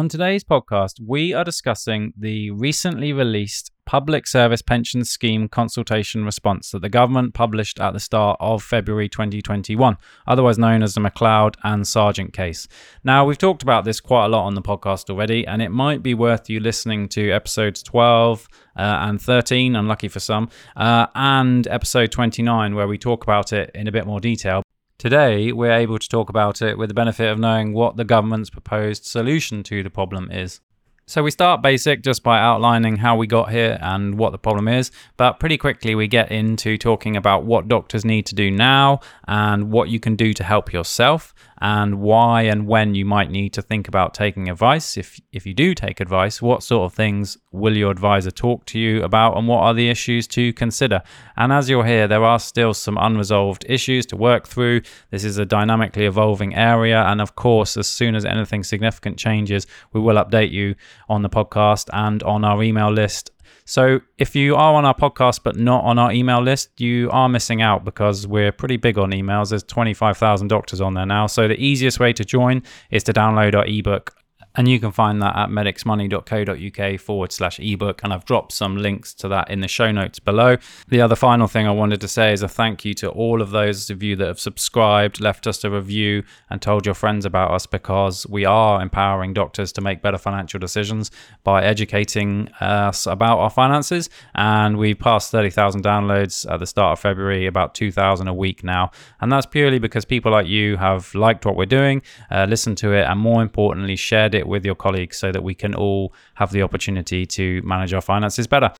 On today's podcast, we are discussing the recently released Public Service Pension Scheme consultation response that the government published at the start of February 2021, otherwise known as the McCloud and Sargeant case. Now, we've talked about this quite a lot on the podcast already, and it might be worth you listening to episodes 12 uh, and 13, unlucky for some, uh, and episode 29, where we talk about it in a bit more detail. Today, we're able to talk about it with the benefit of knowing what the government's proposed solution to the problem is. So we start basic just by outlining how we got here and what the problem is, but pretty quickly we get into talking about what doctors need to do now and what you can do to help yourself and why and when you might need to think about taking advice. If if you do take advice, what sort of things will your advisor talk to you about and what are the issues to consider? And as you'll hear, there are still some unresolved issues to work through. This is a dynamically evolving area and of course, as soon as anything significant changes, we will update you on the podcast and on our email list. So if you are on our podcast but not on our email list, you are missing out because we're pretty big on emails. There's 25,000 doctors on there now. So the easiest way to join is to download our ebook and you can find that at medicsmoney.co.uk forward slash ebook. And I've dropped some links to that in the show notes below. The other final thing I wanted to say is a thank you to all of those of you that have subscribed, left us a review, and told your friends about us because we are empowering doctors to make better financial decisions by educating us about our finances. And we passed 30,000 downloads at the start of February, about 2,000 a week now. And that's purely because people like you have liked what we're doing, uh, listened to it, and more importantly, shared it it with your colleagues so that we can all have the opportunity to manage our finances better.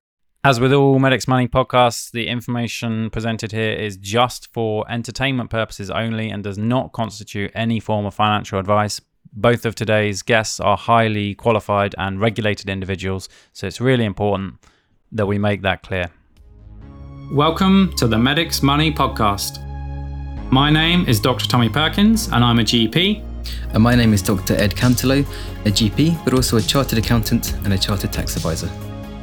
As with all Medics Money podcasts, the information presented here is just for entertainment purposes only and does not constitute any form of financial advice. Both of today's guests are highly qualified and regulated individuals, so it's really important that we make that clear. Welcome to the Medics Money podcast. My name is Dr. Tommy Perkins, and I'm a GP and my name is Dr. Ed Cantelo, a GP, but also a chartered accountant and a chartered tax advisor.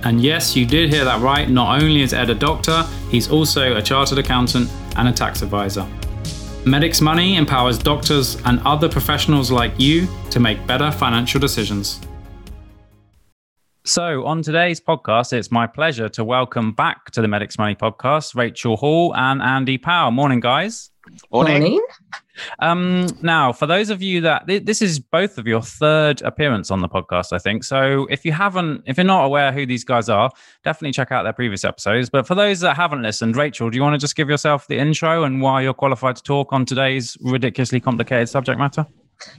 And yes, you did hear that right. Not only is Ed a doctor, he's also a chartered accountant and a tax advisor. Medics Money empowers doctors and other professionals like you to make better financial decisions. So, on today's podcast, it's my pleasure to welcome back to the Medics Money podcast Rachel Hall and Andy Powell. Morning, guys. Morning. Morning. Um, now, for those of you that this is both of your third appearance on the podcast, I think. So, if you haven't, if you're not aware who these guys are, definitely check out their previous episodes. But for those that haven't listened, Rachel, do you want to just give yourself the intro and why you're qualified to talk on today's ridiculously complicated subject matter?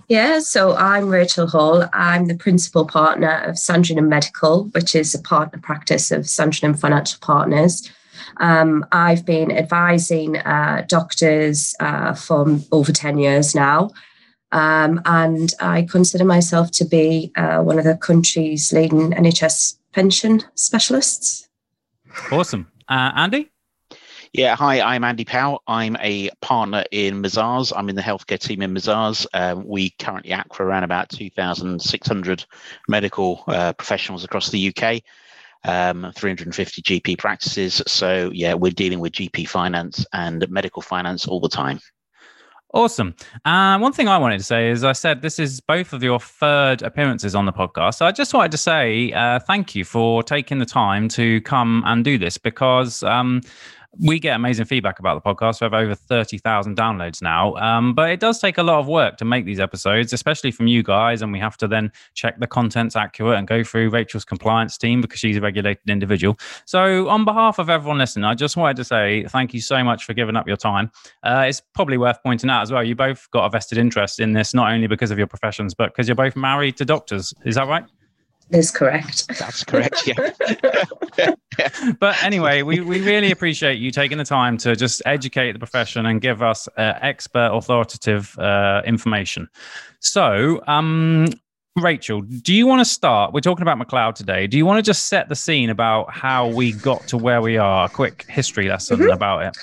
Yeah, so I'm Rachel Hall. I'm the principal partner of Sandringham Medical, which is a partner practice of Sandringham Financial Partners. Um, I've been advising uh, doctors uh, for over 10 years now. Um, and I consider myself to be uh, one of the country's leading NHS pension specialists. Awesome. Uh, Andy? Yeah, hi, I'm Andy Powell. I'm a partner in Mazars. I'm in the healthcare team in Mazars. Um, we currently act for around about 2,600 medical uh, professionals across the UK um, 350 GP practices. So, yeah, we're dealing with GP finance and medical finance all the time. Awesome. Uh, one thing I wanted to say is I said this is both of your third appearances on the podcast. So I just wanted to say uh, thank you for taking the time to come and do this because um, we get amazing feedback about the podcast. We have over 30,000 downloads now. Um, but it does take a lot of work to make these episodes, especially from you guys. And we have to then check the content's accurate and go through Rachel's compliance team because she's a regulated individual. So, on behalf of everyone listening, I just wanted to say thank you so much for giving up your time. Uh, it's probably worth pointing out as well, you both got a vested interest in this, not only because of your professions, but because you're both married to doctors. Is that right? Is correct. That's correct. Yeah. but anyway, we, we really appreciate you taking the time to just educate the profession and give us uh, expert, authoritative uh, information. So, um, Rachel, do you want to start? We're talking about McCloud today. Do you want to just set the scene about how we got to where we are? A quick history lesson mm-hmm. about it.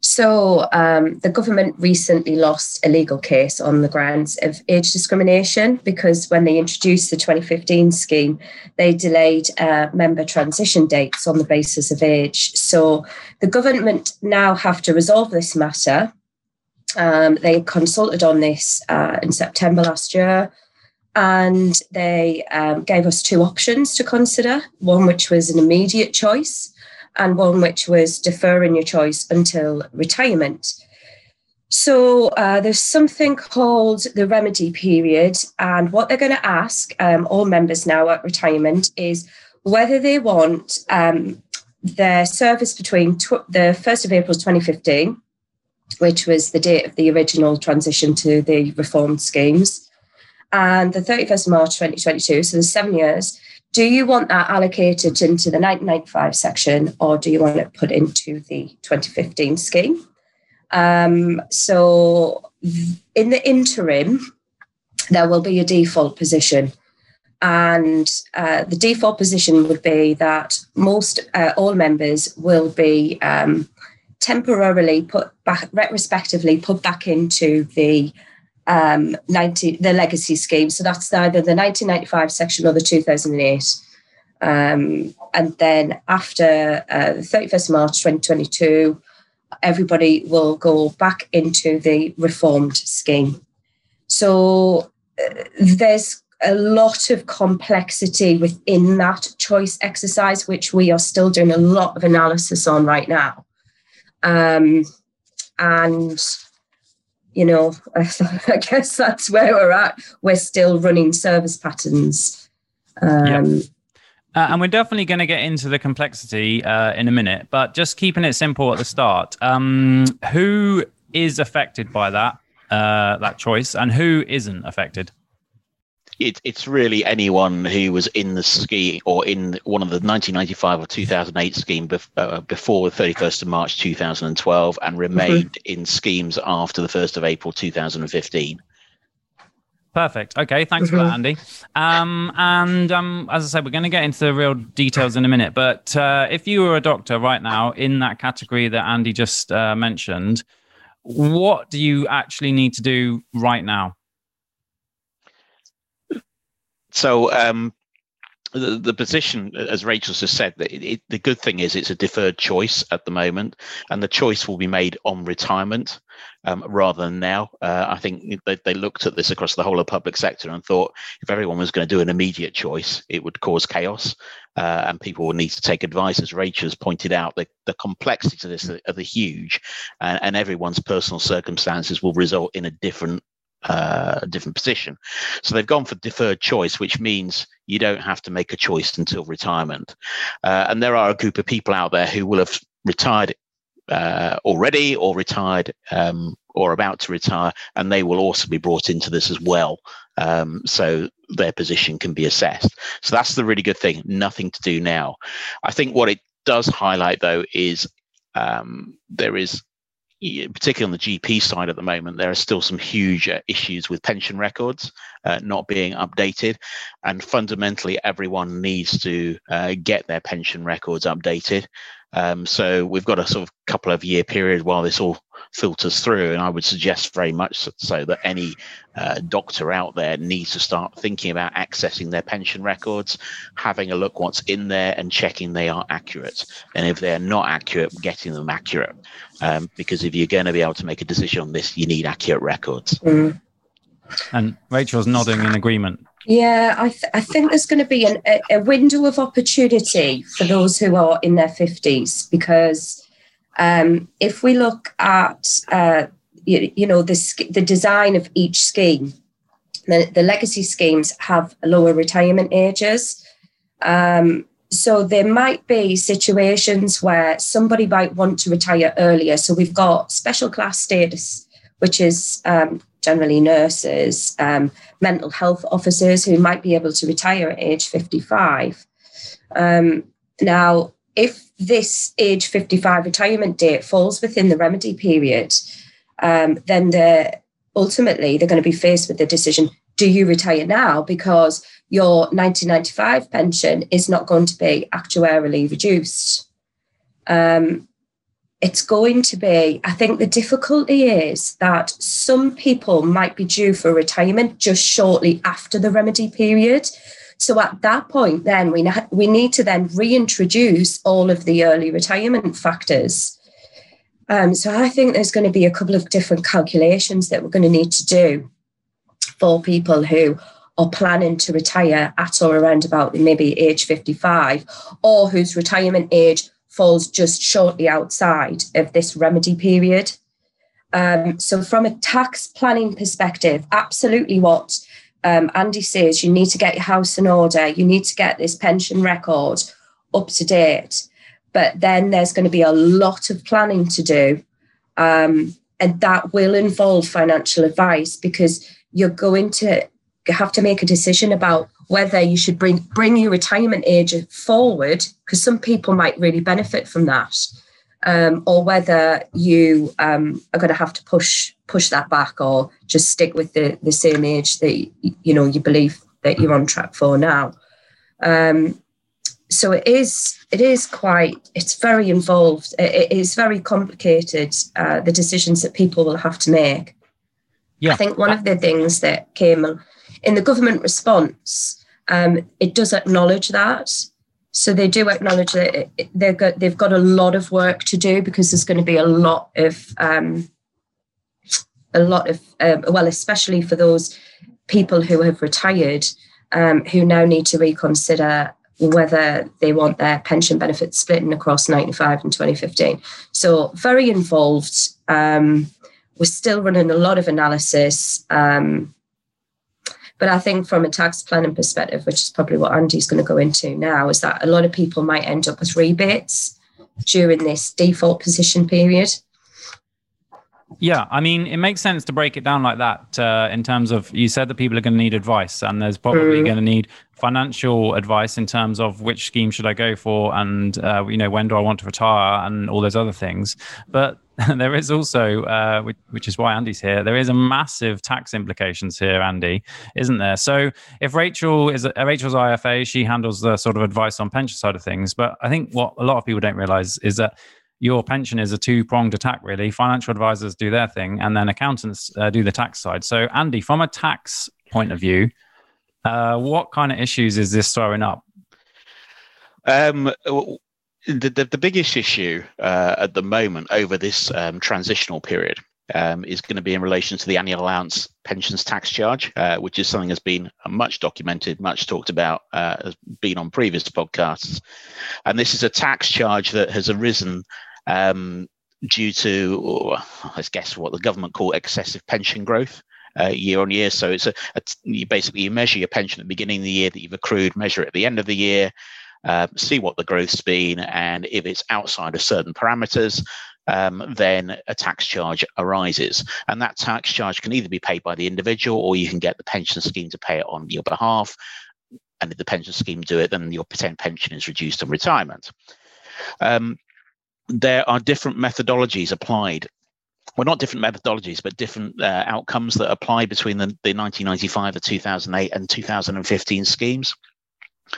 So, um, the government recently lost a legal case on the grounds of age discrimination because when they introduced the 2015 scheme, they delayed uh, member transition dates on the basis of age. So, the government now have to resolve this matter. Um, they consulted on this uh, in September last year. and they um, gave us two options to consider one which was an immediate choice, and one which was deferring your choice until retirement. So uh, there's something called the remedy period, and what they're going to ask um, all members now at retirement is whether they want um, their service between tw- the 1st of April 2015, which was the date of the original transition to the reformed schemes, and the 31st of March 2022, so the seven years. Do you want that allocated into the 1995 section or do you want it put into the 2015 scheme? Um, so in the interim, there will be a default position. And uh, the default position would be that most, uh, all members will be um, temporarily put back, retrospectively put back into the um, 90, the legacy scheme. So that's either the 1995 section or the 2008. Um, and then after uh, the 31st March 2022, everybody will go back into the reformed scheme. So uh, there's a lot of complexity within that choice exercise, which we are still doing a lot of analysis on right now. Um, and, you know, I guess that's where we're at. We're still running service patterns. Um, uh, and we're definitely going to get into the complexity uh, in a minute, but just keeping it simple at the start. Um, who is affected by that uh, that choice, and who isn't affected? It, it's really anyone who was in the scheme or in one of the 1995 or 2008 scheme bef- uh, before the 31st of March 2012 and remained mm-hmm. in schemes after the 1st of April 2015. Perfect. Okay, thanks mm-hmm. for that, mm-hmm. Andy. Um, and um, as I said, we're going to get into the real details in a minute. But uh, if you were a doctor right now in that category that Andy just uh, mentioned, what do you actually need to do right now? So, um, the, the position, as Rachel just said, it, it, the good thing is it's a deferred choice at the moment, and the choice will be made on retirement um, rather than now. Uh, I think they, they looked at this across the whole of public sector and thought if everyone was going to do an immediate choice, it would cause chaos, uh, and people would need to take advice. As Rachel's pointed out, the, the complexity to this are, are the huge, and everyone's personal circumstances will result in a different uh, a different position. So they've gone for deferred choice, which means you don't have to make a choice until retirement. Uh, and there are a group of people out there who will have retired uh, already or retired um, or about to retire, and they will also be brought into this as well. Um, so their position can be assessed. So that's the really good thing. Nothing to do now. I think what it does highlight, though, is um, there is particularly on the GP side at the moment, there are still some huge uh, issues with pension records uh, not being updated. And fundamentally, everyone needs to uh, get their pension records updated. Um, so we've got a sort of couple of year period while this all filters through. And I would suggest very much so that any uh, doctor out there needs to start thinking about accessing their pension records, having a look what's in there and checking they are accurate. And if they're not accurate, getting them accurate. Um, because if you're going to be able to make a decision on this, you need accurate records. Mm. And Rachel's nodding in agreement. Yeah, I, th- I think there's going to be an, a, a, window of opportunity for those who are in their 50s because um, if we look at uh, you, you, know the, the design of each scheme, the, the legacy schemes have lower retirement ages. Um, so there might be situations where somebody might want to retire earlier. So we've got special class status, which is um, generally nurses, um, mental health officers who might be able to retire at age 55. Um, now, if this age 55 retirement date falls within the remedy period, um, then they're ultimately they're going to be faced with the decision do you retire now because your 1995 pension is not going to be actuarially reduced um, it's going to be, I think the difficulty is that some people might be due for retirement just shortly after the remedy period. So at that point, then we, we need to then reintroduce all of the early retirement factors. Um, so I think there's going to be a couple of different calculations that we're going to need to do for people who are planning to retire at or around about maybe age 55, or whose retirement age falls just shortly outside of this remedy period. Um, so, from a tax planning perspective, absolutely what um, Andy says you need to get your house in order, you need to get this pension record up to date. But then there's going to be a lot of planning to do. Um, and that will involve financial advice because you're going to have to make a decision about whether you should bring bring your retirement age forward because some people might really benefit from that um, or whether you um, are going to have to push push that back or just stick with the, the same age that you know you believe that you're on track for now. Um, so it is it is quite it's very involved. It is very complicated uh, the decisions that people will have to make. Yeah. i think one of the things that came in the government response um, it does acknowledge that. So they do acknowledge that they've got they've got a lot of work to do because there's going to be a lot of um, a lot of um, well especially for those people who have retired um, who now need to reconsider whether they want their pension benefits splitting across 95 and 2015. So very involved. Um, we're still running a lot of analysis. Um, but I think from a tax planning perspective, which is probably what Andy's going to go into now, is that a lot of people might end up with rebates during this default position period. Yeah, I mean, it makes sense to break it down like that uh, in terms of you said that people are going to need advice, and there's probably mm. going to need financial advice in terms of which scheme should I go for, and uh, you know when do I want to retire, and all those other things. But there is also, uh, which, which, is why Andy's here. There is a massive tax implications here, Andy, isn't there? So if Rachel is uh, Rachel's IFA, she handles the sort of advice on pension side of things. But I think what a lot of people don't realize is that your pension is a two pronged attack, really. Financial advisors do their thing, and then accountants uh, do the tax side. So, Andy, from a tax point of view, uh, what kind of issues is this throwing up? Um, the, the, the, biggest issue uh, at the moment over this um, transitional period um, is going to be in relation to the annual allowance pensions tax charge, uh, which is something that's been much documented, much talked about, uh, has been on previous podcasts. And this is a tax charge that has arisen um, due to, or I guess, what the government call excessive pension growth. Uh, year on year, so it's a, a you basically you measure your pension at the beginning of the year that you've accrued, measure it at the end of the year, uh, see what the growth's been, and if it's outside of certain parameters, um, then a tax charge arises. And that tax charge can either be paid by the individual or you can get the pension scheme to pay it on your behalf. And if the pension scheme do it, then your pretend pension is reduced on retirement. Um, there are different methodologies applied well, not different methodologies, but different uh, outcomes that apply between the, the 1995, the 2008, and 2015 schemes.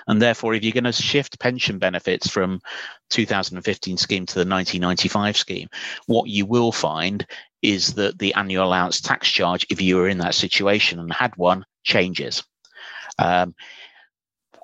And therefore, if you're going to shift pension benefits from 2015 scheme to the 1995 scheme, what you will find is that the annual allowance tax charge, if you were in that situation and had one, changes. Um,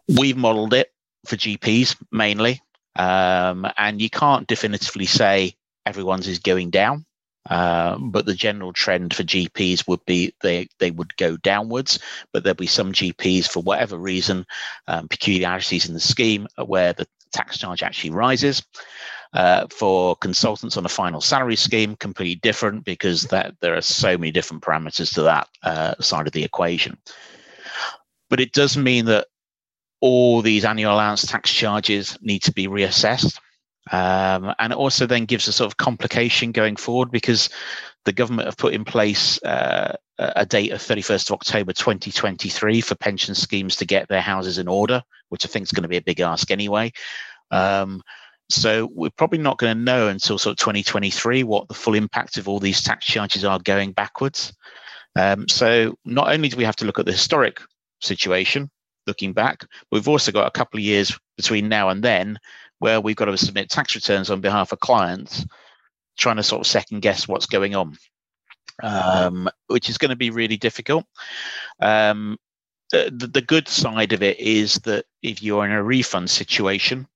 we've modeled it for GPs mainly, um, and you can't definitively say everyone's is going down. Um, but the general trend for GPs would be they they would go downwards, but there'll be some GPs for whatever reason, um, peculiarities in the scheme where the tax charge actually rises. Uh, for consultants on a final salary scheme, completely different because that there are so many different parameters to that uh, side of the equation. But it does mean that all these annual allowance tax charges need to be reassessed. Um, and it also then gives a sort of complication going forward because the government have put in place uh, a date of 31st of October 2023 for pension schemes to get their houses in order, which I think is going to be a big ask anyway. Um, so we're probably not going to know until sort of 2023 what the full impact of all these tax charges are going backwards. Um, so not only do we have to look at the historic situation, looking back, we've also got a couple of years between now and then where we've got to submit tax returns on behalf of clients, trying to sort of second guess what's going on, um, which is going to be really difficult. Um, the, the good side of it is that if you're in a refund situation,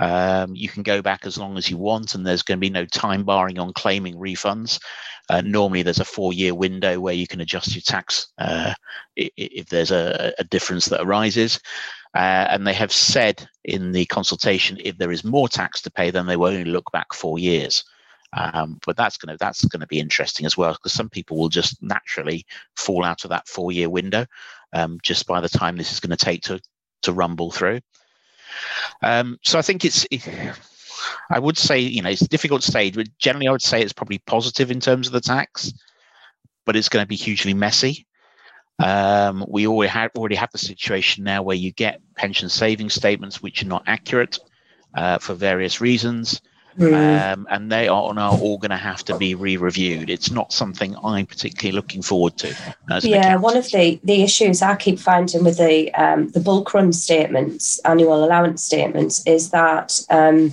Um, you can go back as long as you want, and there's going to be no time barring on claiming refunds. Uh, normally, there's a four-year window where you can adjust your tax uh, if there's a, a, difference that arises. Uh, and they have said in the consultation, if there is more tax to pay, then they will only look back four years. Um, but that's going to that's going to be interesting as well because some people will just naturally fall out of that four-year window um, just by the time this is going to take to to rumble through. Um, so I think it's. I would say you know it's a difficult stage, but generally I would say it's probably positive in terms of the tax, but it's going to be hugely messy. Um, we already have already have the situation now where you get pension saving statements which are not accurate uh, for various reasons. Mm. Um, and they are now all going to have to be re-reviewed. It's not something I'm particularly looking forward to. yeah, one of the the issues I keep finding with the um, the bulk run statements, annual allowance statements, is that um,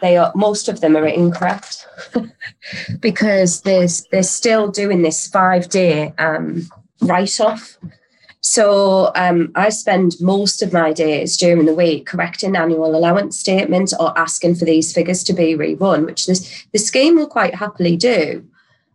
they are most of them are incorrect because there's they're still doing this five day um, write off so um, I spend most of my days during the week correcting annual allowance statements or asking for these figures to be rerun, which this, the scheme will quite happily do.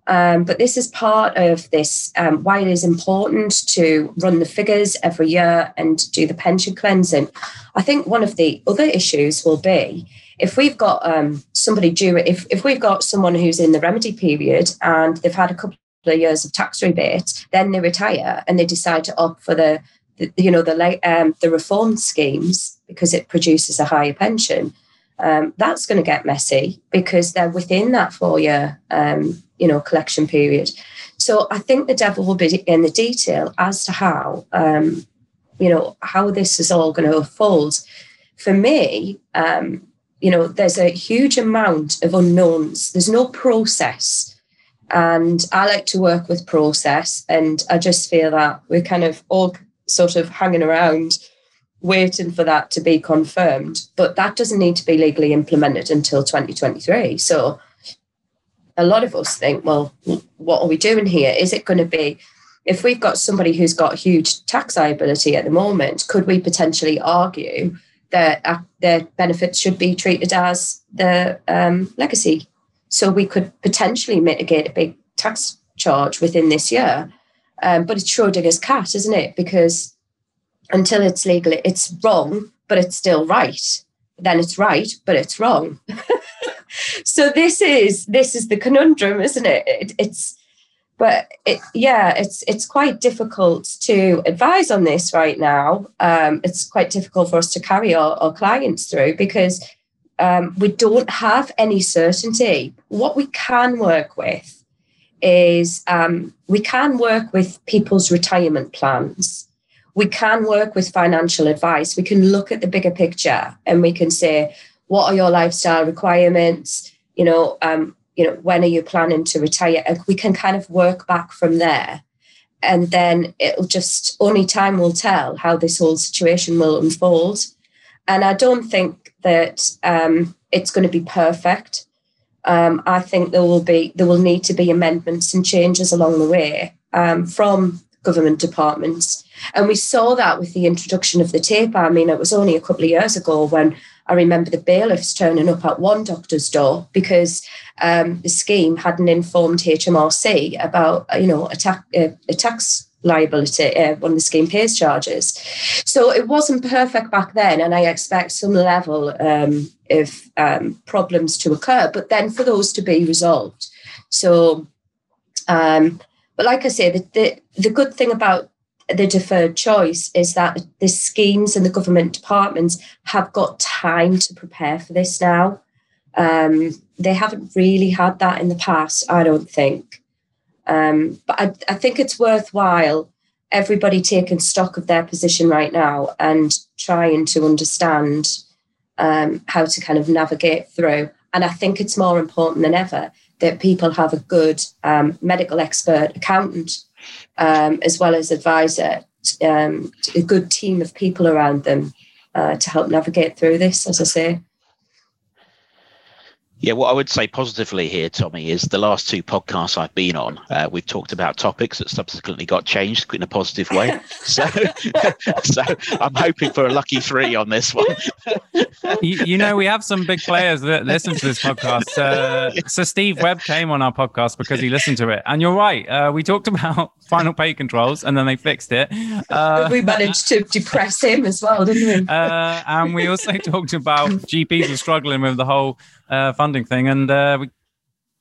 Um, but this is part of this um, why it is important to run the figures every year and do the pension cleansing. I think one of the other issues will be if we've got um, somebody due, if, if we've got someone who's in the remedy period and they've had a couple of years of tax rebate, then they retire and they decide to opt for the, the you know, the um, the reform schemes because it produces a higher pension. Um, that's going to get messy because they're within that four-year, um, you know, collection period. So I think the devil will be in the detail as to how, um, you know, how this is all going to unfold. For me, um, you know, there's a huge amount of unknowns. There's no process and I like to work with process. And I just feel that we're kind of all sort of hanging around waiting for that to be confirmed. But that doesn't need to be legally implemented until 2023. So a lot of us think, well, what are we doing here? Is it going to be, if we've got somebody who's got huge tax liability at the moment, could we potentially argue that uh, their benefits should be treated as the um, legacy so we could potentially mitigate a big tax charge within this year. Um, but it's Schrodinger's cat, isn't it? Because until it's legal, it's wrong, but it's still right. Then it's right, but it's wrong. so this is this is the conundrum, isn't it? it it's but it, yeah, it's it's quite difficult to advise on this right now. Um, it's quite difficult for us to carry our, our clients through because um, we don't have any certainty. What we can work with is um, we can work with people's retirement plans. We can work with financial advice. We can look at the bigger picture and we can say, what are your lifestyle requirements? You know, um, you know, when are you planning to retire? And we can kind of work back from there. And then it'll just only time will tell how this whole situation will unfold. And I don't think that um, it's going to be perfect. Um, I think there will be there will need to be amendments and changes along the way um, from government departments, and we saw that with the introduction of the taper. I mean, it was only a couple of years ago when I remember the bailiffs turning up at one doctor's door because um, the scheme hadn't informed HMRC about you know a, ta- a, a tax liability uh, when the scheme pays charges. So it wasn't perfect back then, and I expect some level um, of um, problems to occur, but then for those to be resolved. So, um, but like I say, the, the, the good thing about the deferred choice is that the schemes and the government departments have got time to prepare for this now. Um, they haven't really had that in the past, I don't think. Um, but I, I think it's worthwhile everybody taking stock of their position right now and trying to understand um, how to kind of navigate through. And I think it's more important than ever that people have a good um, medical expert, accountant, um, as well as advisor, um, a good team of people around them uh, to help navigate through this, as I say. Yeah, what I would say positively here, Tommy, is the last two podcasts I've been on, uh, we've talked about topics that subsequently got changed in a positive way. so, so I'm hoping for a lucky three on this one. you, you, know, we have some big players that listen to this podcast. Uh, so Steve Webb came on our podcast because he listened to it, and you're right. Uh, we talked about final pay controls, and then they fixed it. Uh, we managed to depress him as well, didn't we? Uh, and we also talked about GPs are struggling with the whole funding thing, and uh, we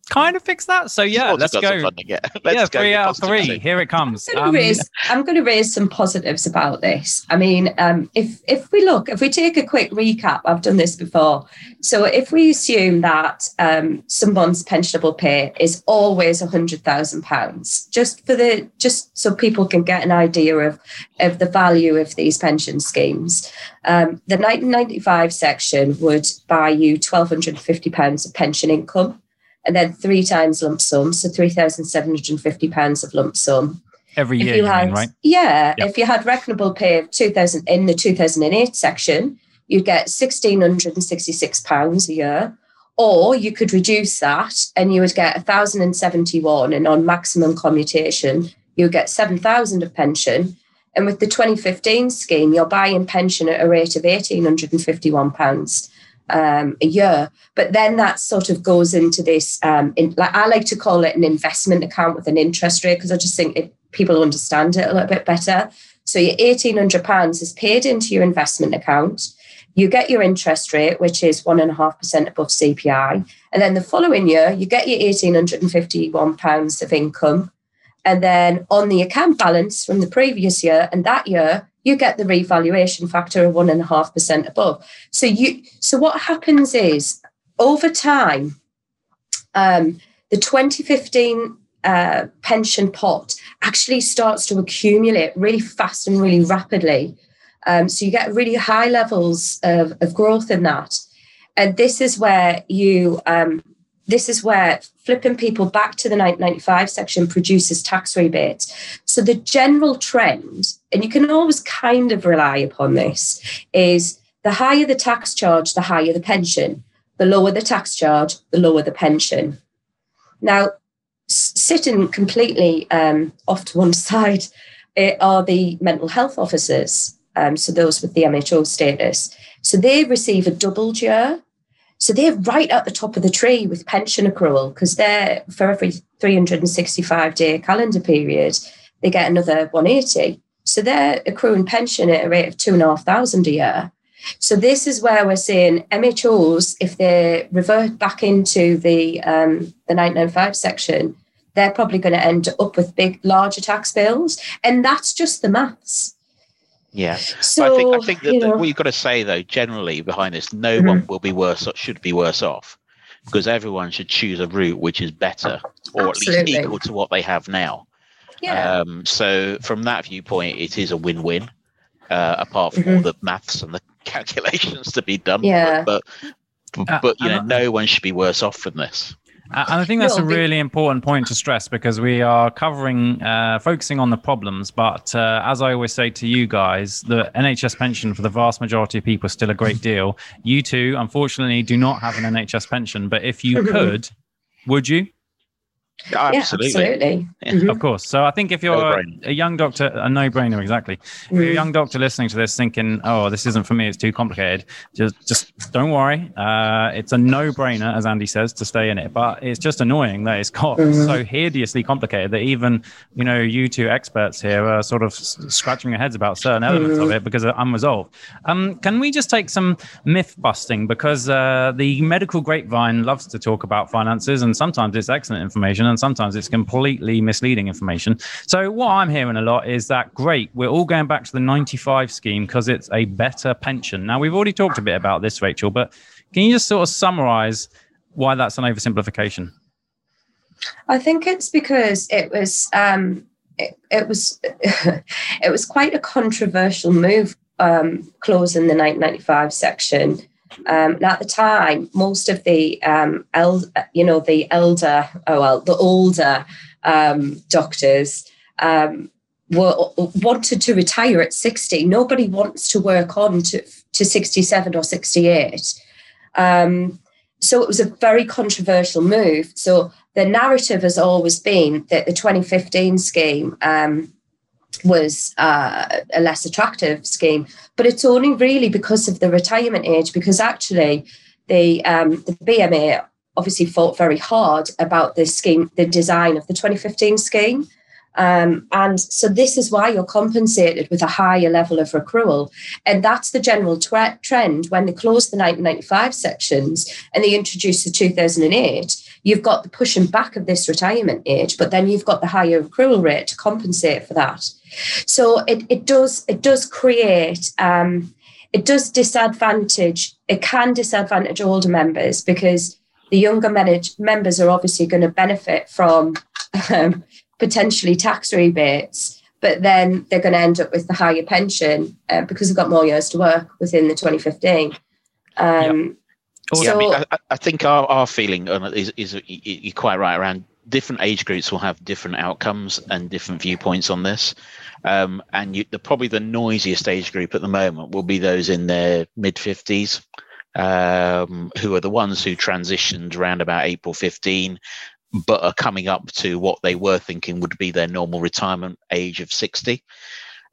kind of fix that. So yeah, let's go. Funding, yeah, let's yeah, three out of three. Here it comes. I'm going, um, raise, I'm going, to raise, some positives about this. I mean, um, if if we look, if we take a quick recap, I've done this before. So if we assume that um, someone's pensionable pay is always a hundred thousand pounds, just for the just so people can get an idea of of the value of these pension schemes, um, the 1995 section would buy you twelve hundred and fifty pounds of pension income and then three times lump sum, so three thousand seven hundred and fifty pounds of lump sum every year. You had, mean, right? Yeah, yep. if you had reckonable pay of two thousand in the two thousand and eight section, you'd get sixteen hundred and sixty six pounds a year. Or you could reduce that and you would get 1,071, and on maximum commutation, you would get 7,000 of pension. And with the 2015 scheme, you're buying pension at a rate of £1,851 um, a year. But then that sort of goes into this. Um, in, like I like to call it an investment account with an interest rate because I just think it, people understand it a little bit better. So your eighteen hundred pounds is paid into your investment account. You get your interest rate, which is one and a half percent above CPI, and then the following year you get your eighteen hundred and fifty-one pounds of income, and then on the account balance from the previous year and that year you get the revaluation factor of one and a half percent above. So you so what happens is over time, um, the 2015 uh, pension pot actually starts to accumulate really fast and really rapidly. Um, so you get really high levels of, of growth in that. And this is where you um, this is where flipping people back to the 1995 section produces tax rebates. So the general trend, and you can always kind of rely upon this, is the higher the tax charge, the higher the pension. The lower the tax charge, the lower the pension. Now, sitting completely um, off to one side eh, are the mental health officers, um, so those with the MHO status. So they receive a doubled year so they're right at the top of the tree with pension accrual because they're for every 365 day calendar period, they get another 180. So they're accruing pension at a rate of two and a half thousand a year. So this is where we're seeing MHOs, if they revert back into the um, the 995 section, they're probably going to end up with big, larger tax bills, and that's just the maths. Yeah, so, I think I think that, you know, what you've got to say though, generally behind this, no mm-hmm. one will be worse or should be worse off because everyone should choose a route which is better or Absolutely. at least equal to what they have now. Yeah. Um, so from that viewpoint, it is a win-win. Uh, apart from mm-hmm. all the maths and the calculations to be done, yeah. but but, uh, but you know, no one should be worse off from this. And I think that's a really important point to stress because we are covering, uh, focusing on the problems. But uh, as I always say to you guys, the NHS pension for the vast majority of people is still a great deal. You two, unfortunately, do not have an NHS pension. But if you could, would you? Absolutely. Yeah, absolutely. Mm-hmm. Of course. So I think if you're a, a, young doctor, a no-brainer, exactly. Mm-hmm. If you're a mm. young doctor listening to this, thinking, "Oh, this isn't for me; it's too complicated," just just don't worry. Uh, it's a no-brainer, as Andy says, to stay in it. But it's just annoying that it's got mm-hmm. so hideously complicated that even you know you two experts here are sort of scratching your heads about certain elements of mm-hmm. it because they're unresolved. Um, can we just take some myth busting because uh, the medical grapevine loves to talk about finances, and sometimes it's excellent information information and sometimes it's completely misleading information. So what I'm hearing a lot is that great, we're all going back to the 95 scheme because it's a better pension. Now we've already talked a bit about this, Rachel, but can you just sort of summarize why that's an oversimplification? I think it's because it was um, it, it was it was quite a controversial move um, closing the 1995 section um, and at the time, most of the um, el- you know the elder, oh well, the older um, doctors um, were wanted to retire at sixty. Nobody wants to work on to to sixty seven or sixty eight. Um, so it was a very controversial move. So the narrative has always been that the 2015 scheme um, was uh, a less attractive scheme, but it's only really because of the retirement age. Because actually, the um, the BMA obviously fought very hard about the scheme, the design of the 2015 scheme. Um, and so this is why you're compensated with a higher level of accrual. And that's the general trend when they closed the 1995 sections and they introduced the 2008. You've got the pushing back of this retirement age, but then you've got the higher accrual rate to compensate for that. So it, it does it does create um, it does disadvantage it can disadvantage older members because the younger manage, members are obviously going to benefit from um, potentially tax rebates, but then they're going to end up with the higher pension uh, because they've got more years to work within the 2015. Um, so, yeah, I, mean, I, I, think our, our feeling is, is you're quite right around different age groups will have different outcomes and different viewpoints on this. Um, and you, the, probably the noisiest age group at the moment will be those in their mid 50s, um, who are the ones who transitioned around about April 15 but are coming up to what they were thinking would be their normal retirement age of 60.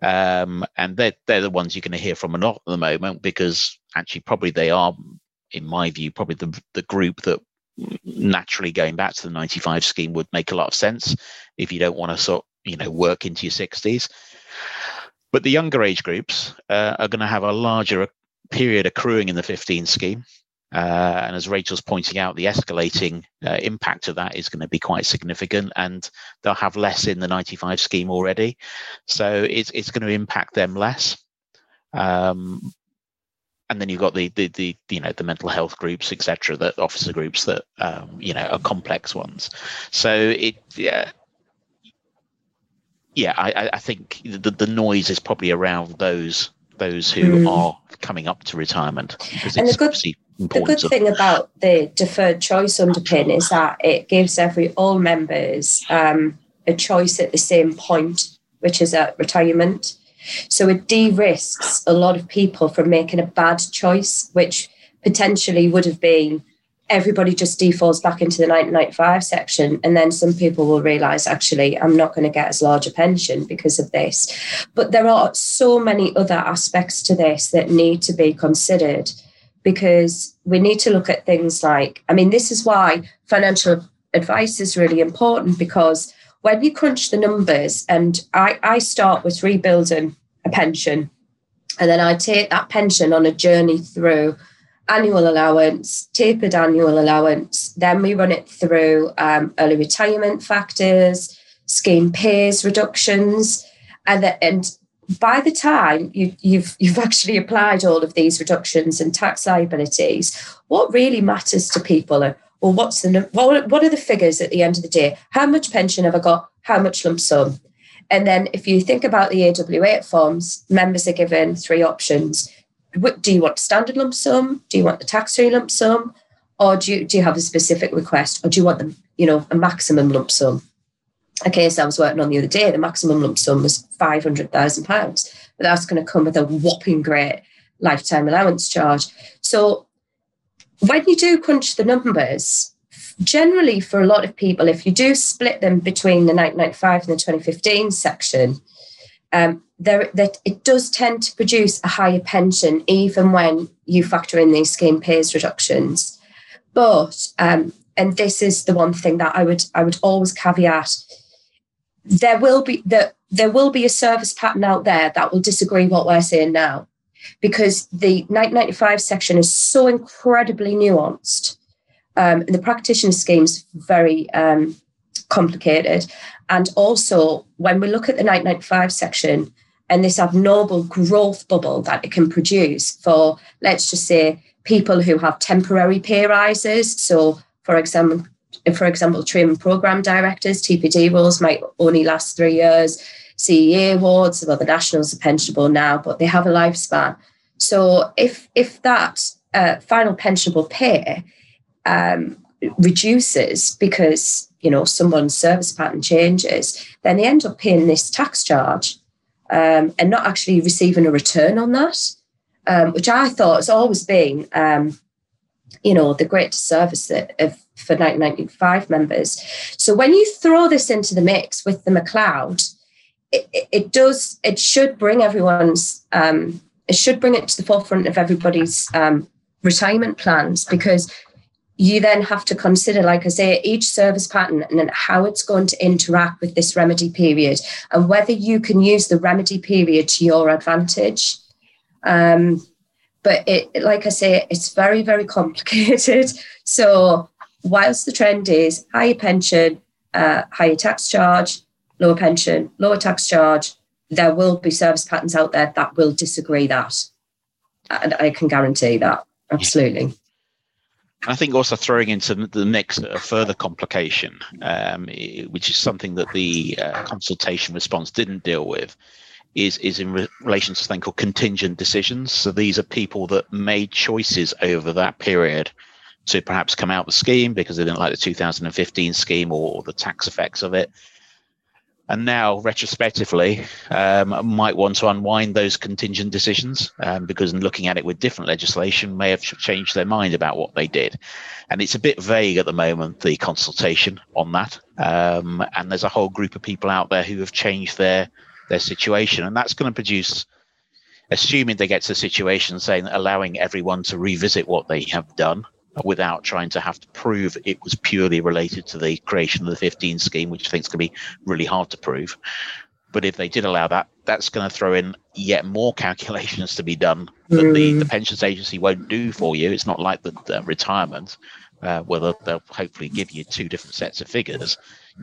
Um, and they're, they're the ones you're going to hear from a lot at the moment because actually, probably they are, in my view, probably the, the group that naturally going back to the 95 scheme would make a lot of sense if you don't want to sort you know work into your 60s but the younger age groups uh, are going to have a larger period accruing in the 15 scheme uh, and as Rachel's pointing out, the escalating uh, impact of that is going to be quite significant, and they'll have less in the 95 scheme already. So it's it's going to impact them less. Um, and then you've got the, the the you know the mental health groups, etc., that officer groups that um, you know are complex ones. So it yeah. Yeah, I, I think the, the noise is probably around those those who mm. are coming up to retirement and the good, the good thing about the deferred choice underpin is that it gives every all members um, a choice at the same point, which is at retirement. So it de-risks a lot of people from making a bad choice, which potentially would have been everybody just defaults back into the 1995 section. And then some people will realize, actually, I'm not going to get as large a pension because of this. But there are so many other aspects to this that need to be considered because we need to look at things like, I mean, this is why financial advice is really important because when you crunch the numbers, and I, I start with rebuilding a pension, and then I take that pension on a journey through annual allowance, tapered annual allowance, then we run it through um, early retirement factors, scheme pays reductions, and, the, and by the time you, you've you've actually applied all of these reductions and tax liabilities, what really matters to people are well, what's the what, what are the figures at the end of the day? How much pension have I got? How much lump sum? And then if you think about the AW8 forms, members are given three options. Do you want standard lump sum? Do you want the tax-free lump sum? Or do you, do you have a specific request? Or do you want them, you know, a maximum lump sum? a case I was working on the other day, the maximum lump sum was £500,000, but that's going to come with a whopping great lifetime allowance charge. So when you do crunch the numbers, generally for a lot of people, if you do split them between the 1995 and the 2015 section, um, there that it does tend to produce a higher pension even when you factor in these scheme pays reductions. But um, and this is the one thing that I would I would always caveat there will be that there will be a service pattern out there that will disagree what we're saying now because the 1995 section is so incredibly nuanced. Um, the practitioner scheme is very um, complicated. And also when we look at the 1995 section and this abnormal growth bubble that it can produce for let's just say people who have temporary pay rises. So for example for example, training program directors, TPD roles might only last three years. CEA awards, well, the nationals are pensionable now, but they have a lifespan. So if if that uh, final pensionable pay um, reduces because you know someone's service pattern changes, then they end up paying this tax charge um, and not actually receiving a return on that, um, which I thought has always been um, you know, the great service that of, for 1995 members. So when you throw this into the mix with the McCloud, it, it, does, it should bring everyone's, um, it should bring it to the forefront of everybody's um, retirement plans because you then have to consider, like I say, each service pattern and how it's going to interact with this remedy period and whether you can use the remedy period to your advantage. Um, but it, like I say, it's very, very complicated. So whilst the trend is higher pension, uh, higher tax charge, lower pension, lower tax charge, there will be service patterns out there that will disagree that. And I can guarantee that. Absolutely. I think also throwing into the mix a further complication, um, which is something that the uh, consultation response didn't deal with, is is in re- relation to something called contingent decisions. So these are people that made choices over that period to perhaps come out the scheme because they didn't like the 2015 scheme or the tax effects of it, and now retrospectively um, might want to unwind those contingent decisions um, because in looking at it with different legislation may have changed their mind about what they did and it's a bit vague at the moment the consultation on that um, and there's a whole group of people out there who have changed their their situation. And that's going to produce, assuming they get to a situation saying allowing everyone to revisit what they have done without trying to have to prove it was purely related to the creation of the 15 scheme, which I think is going to be really hard to prove. But if they did allow that, that's going to throw in yet more calculations to be done that mm. the, the pensions agency won't do for you. It's not like the, the retirement, uh, where they'll, they'll hopefully give you two different sets of figures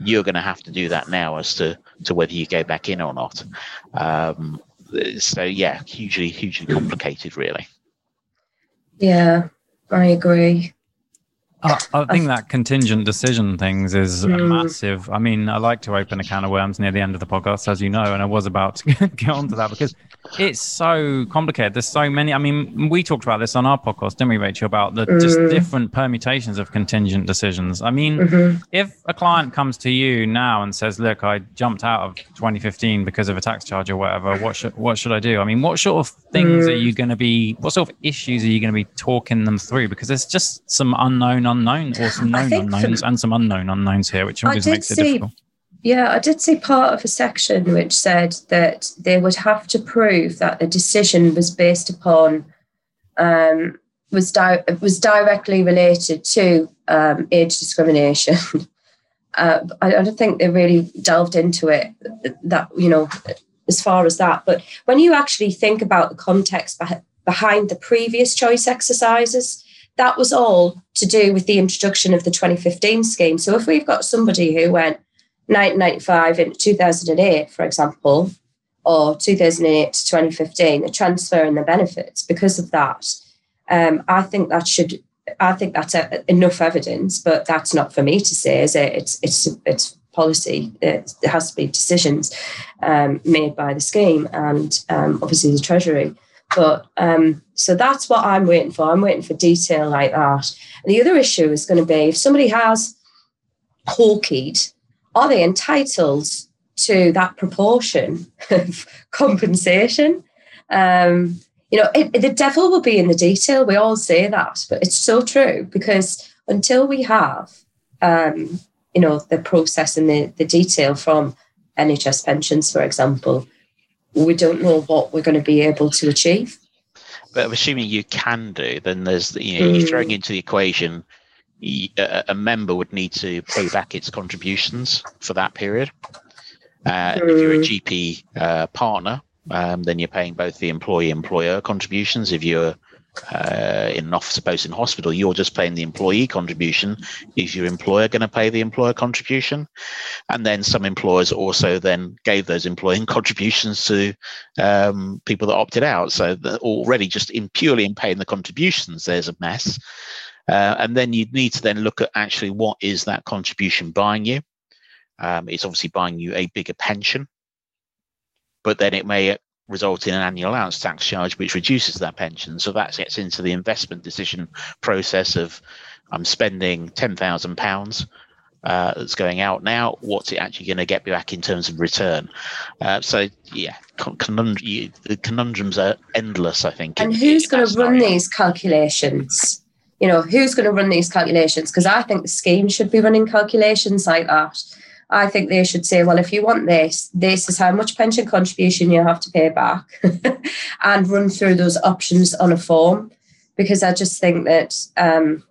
you're going to have to do that now as to to whether you go back in or not. Um, so yeah, hugely hugely complicated, really. Yeah, I agree. I, I think that contingent decision things is mm. massive. I mean, I like to open a can of worms near the end of the podcast, as you know, and I was about to get onto that because it's so complicated. There's so many. I mean, we talked about this on our podcast, didn't we, Rachel, about the mm. just different permutations of contingent decisions. I mean, mm-hmm. if a client comes to you now and says, "Look, I jumped out of 2015 because of a tax charge or whatever. What should what should I do?" I mean, what sort of things mm. are you going to be? What sort of issues are you going to be talking them through? Because there's just some unknown unknown or some known unknowns and some unknown unknowns here, which always makes it see, difficult. Yeah, I did see part of a section which said that they would have to prove that the decision was based upon um, was di- was directly related to um, age discrimination. uh, I, I, don't think they really delved into it that you know as far as that. But when you actually think about the context behind the previous choice exercises, that was all to do with the introduction of the 2015 scheme. So if we've got somebody who went 1995 in 2008, for example, or 2008 to 2015, the transfer in the benefits because of that, um, I think that should. I think that's a, enough evidence, but that's not for me to say. Is it? It's it's it's policy. It has to be decisions um, made by the scheme and um, obviously the Treasury. But um, so that's what I'm waiting for. I'm waiting for detail like that. And the other issue is going to be if somebody has hawkeyed, are they entitled to that proportion of compensation? Um, you know, it, the devil will be in the detail. We all say that, but it's so true because until we have, um, you know, the process and the, the detail from NHS pensions, for example, we don't know what we're going to be able to achieve. But assuming you can do, then there's you know mm. you're throwing into the equation. A, a member would need to pay back its contributions for that period. Uh, mm. If you're a mm. GP uh, partner, um, then you're paying both the employee-employer contributions. If you're uh, in an office post in hospital, you're just paying the employee contribution. Is your employer going to pay the employer contribution? And then some employers also then gave those employee contributions to um, people that opted out. So already just in purely in paying the contributions, there's a mess. Uh, and then you need to then look at actually what is that contribution buying you. Um, it's obviously buying you a bigger pension, but then it may result in an annual allowance tax charge, which reduces that pension. So that gets into the investment decision process of I'm spending ten thousand uh, pounds that's going out now. What's it actually going to get me back in terms of return? Uh, so yeah, conundrum, the conundrums are endless. I think. And in, who's going to run these calculations? you know, who's going to run these calculations? Because I think the scheme should be running calculations like that. I think they should say, well, if you want this, this is how much pension contribution you have to pay back and run through those options on a form. Because I just think that um,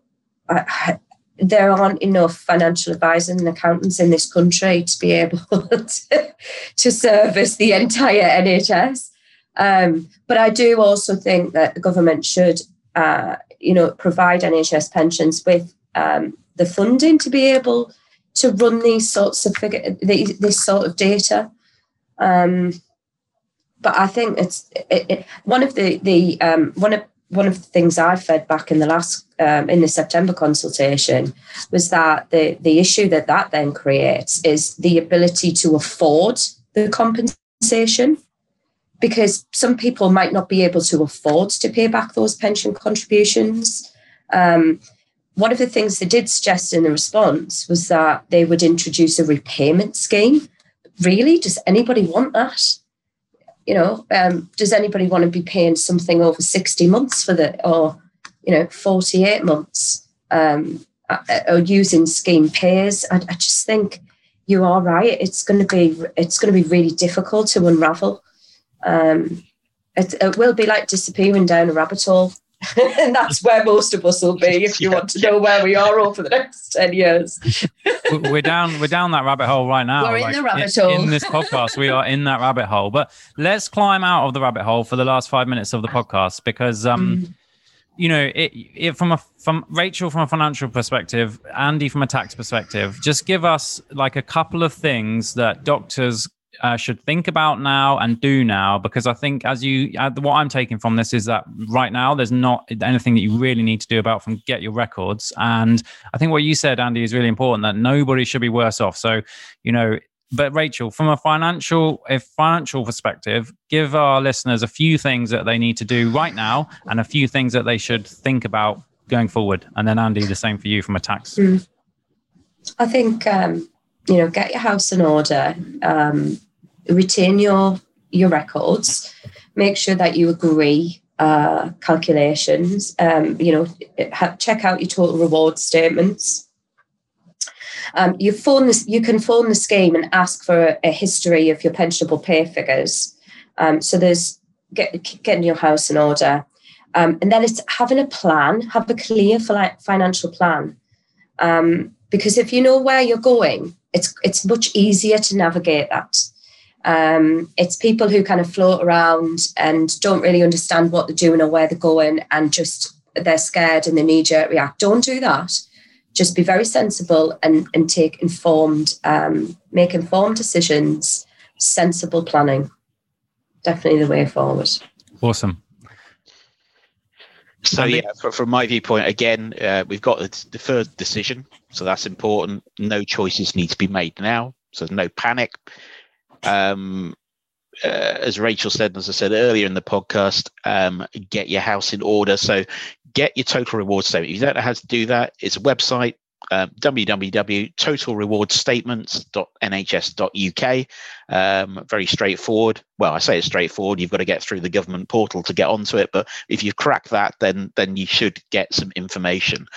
I, there aren't enough financial advisors and accountants in this country to be able to, to service the entire NHS. Um, but I do also think that the government should, uh, you know, provide NHS pensions with um, the funding to be able to run these sorts of figure, this sort of data. Um, but I think it's it, it, one of the the um, one of one of the things I fed back in the last um, in the September consultation was that the the issue that that then creates is the ability to afford the compensation because some people might not be able to afford to pay back those pension contributions. Um, one of the things they did suggest in the response was that they would introduce a repayment scheme. Really, does anybody want that? You know, um, does anybody want to be paying something over 60 months for the, or, you know, 48 months, um, uh, or using scheme pays? I, I just think you are right. It's going to be, it's going to be really difficult to unravel. Um, it, it will be like disappearing down a rabbit hole. and that's where most of us will be if you want to know where we are over the next 10 years. We're down we're down that rabbit hole right now we're like, in the rabbit in, hole. in this podcast we are in that rabbit hole. But let's climb out of the rabbit hole for the last five minutes of the podcast because um mm. you know it, it from a from rachel from a financial perspective andy from a tax perspective just give us like a couple of things that doctors uh, should think about now and do now because I think as you uh, what I'm taking from this is that right now there's not anything that you really need to do about from get your records. And I think what you said Andy is really important that nobody should be worse off. So you know but Rachel from a financial a financial perspective give our listeners a few things that they need to do right now and a few things that they should think about going forward. And then Andy the same for you from a tax mm. I think um you know get your house in order. Um retain your your records, make sure that you agree uh, calculations. Um, you know, check out your total reward statements. Um, you phone this, you can phone the scheme and ask for a, a history of your pensionable pay figures. Um, so there's get, getting your house in order, um, and then it's having a plan, have a clear financial plan. Um, because if you know where you're going, it's it's much easier to navigate that. Um, it's people who kind of float around and don't really understand what they're doing or where they're going and just they're scared and they knee jerk react. Don't do that. Just be very sensible and, and take informed, um, make informed decisions, sensible planning. Definitely the way forward. Awesome. So yeah, from my viewpoint, again, uh, we've got the deferred decision, so that's important. No choices need to be made now, so no panic um, uh, as Rachel said, as I said earlier in the podcast, um, get your house in order. So get your total reward statement. If you don't know how to do that, it's a website, uh, www.totalrewardstatements.nhs.uk. Um, very straightforward. Well, I say it's straightforward. You've got to get through the government portal to get onto it, but if you crack that, then then you should get some information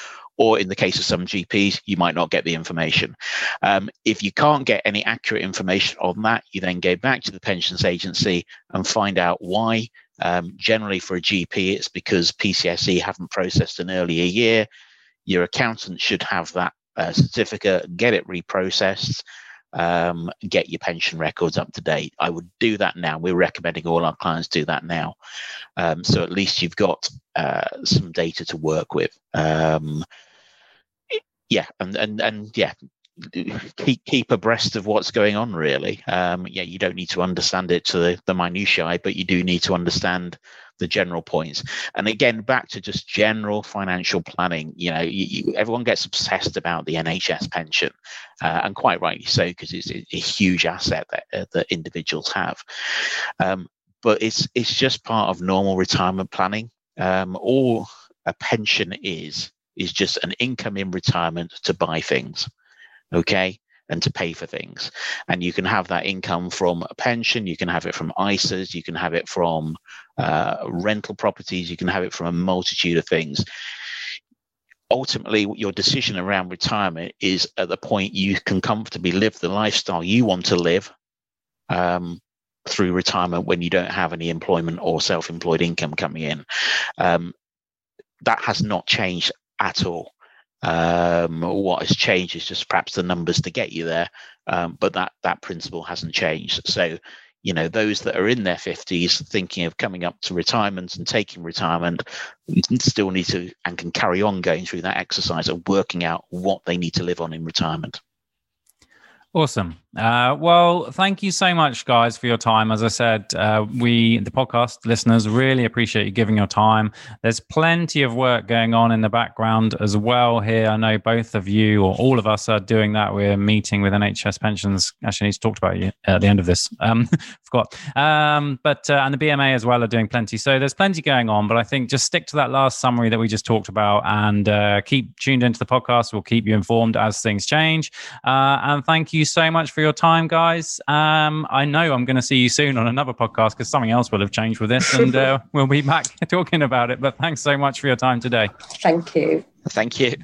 or in the case of some GPs, you might not get the information. Um, if you can't get any accurate information on that, you then go back to the pensions agency and find out why. Um, generally, for a GP, it's because PCSE haven't processed an earlier year. Your accountant should have that uh, certificate, get it reprocessed, um, get your pension records up to date. I would do that now. We're recommending all our clients do that now. Um, so at least you've got uh, some data to work with. Um, yeah, and and and yeah, keep keep abreast of what's going on. Really, um, yeah, you don't need to understand it to the, the minutiae, but you do need to understand the general points. And again, back to just general financial planning. You know, you, you, everyone gets obsessed about the NHS pension, uh, and quite rightly so, because it's a, a, huge asset that uh, that individuals have. Um, but it's it's just part of normal retirement planning. Um, all a pension is is just an income in retirement to buy things, okay, and to pay for things. And you can have that income from a pension, you can have it from ISAs, you can have it from uh, rental properties, you can have it from a multitude of things. ultimately your decision around retirement is at the point you can comfortably live the lifestyle you want to live um, through retirement when you don't have any employment or self-employed income coming in um, that has not changed at all. Um, what has changed is just perhaps the numbers to get you there um, but that that principle hasn't changed. So you know those that are in their 50s thinking of coming up to retirement and taking retirement still need to and can carry on going through that exercise of working out what they need to live on in retirement. Awesome. Uh, well, thank you so much, guys, for your time. As I said, uh, we, the podcast listeners, really appreciate you giving your time. There's plenty of work going on in the background as well here. I know both of you or all of us are doing that. We're meeting with NHS pensions. Actually, need to talk about you at the end of this. Um, forgot. Um, but uh, and the BMA as well are doing plenty. So there's plenty going on. But I think just stick to that last summary that we just talked about and uh, keep tuned into the podcast. We'll keep you informed as things change. Uh, and thank you so much for your time, guys. Um, I know I'm going to see you soon on another podcast because something else will have changed with this, and uh, we'll be back talking about it. But thanks so much for your time today. Thank you. Thank you.